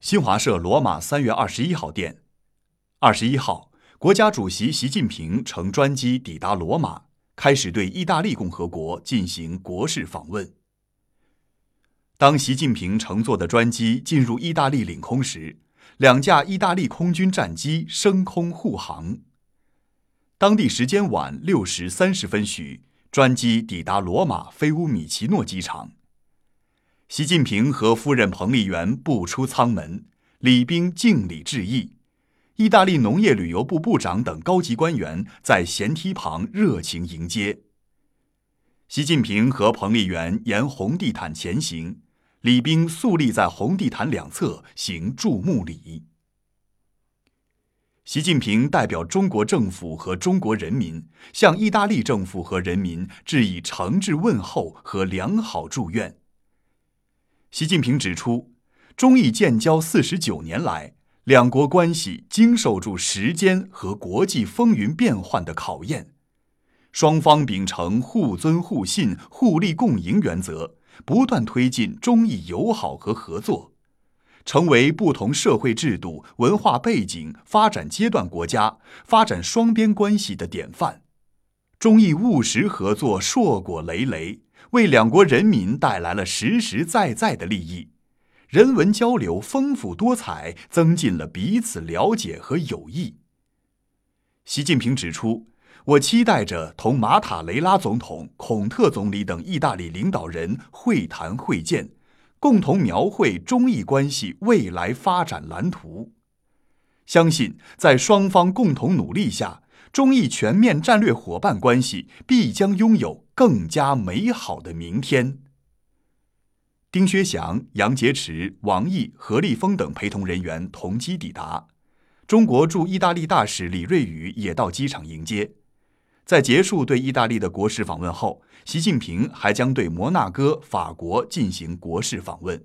新华社罗马三月二十一号电，二十一号，国家主席习近平乘专机抵达罗马，开始对意大利共和国进行国事访问。当习近平乘坐的专机进入意大利领空时，两架意大利空军战机升空护航。当地时间晚六时三十分许，专机抵达罗马菲乌米奇诺机场。习近平和夫人彭丽媛步出舱门，礼宾敬礼致意。意大利农业旅游部部长等高级官员在舷梯旁热情迎接。习近平和彭丽媛沿红地毯前行，礼宾肃立在红地毯两侧行注目礼。习近平代表中国政府和中国人民，向意大利政府和人民致以诚挚问候和良好祝愿。习近平指出，中意建交四十九年来，两国关系经受住时间和国际风云变幻的考验，双方秉承互尊互信、互利共赢原则，不断推进中意友好和合作，成为不同社会制度、文化背景、发展阶段国家发展双边关系的典范。中意务实合作硕果累累。为两国人民带来了实实在在的利益，人文交流丰富多彩，增进了彼此了解和友谊。习近平指出，我期待着同马塔雷拉总统、孔特总理等意大利领导人会谈会见，共同描绘中意关系未来发展蓝图。相信在双方共同努力下。中意全面战略伙伴关系必将拥有更加美好的明天。丁薛祥、杨洁篪、王毅、何立峰等陪同人员同机抵达，中国驻意大利大使李瑞宇也到机场迎接。在结束对意大利的国事访问后，习近平还将对摩纳哥、法国进行国事访问。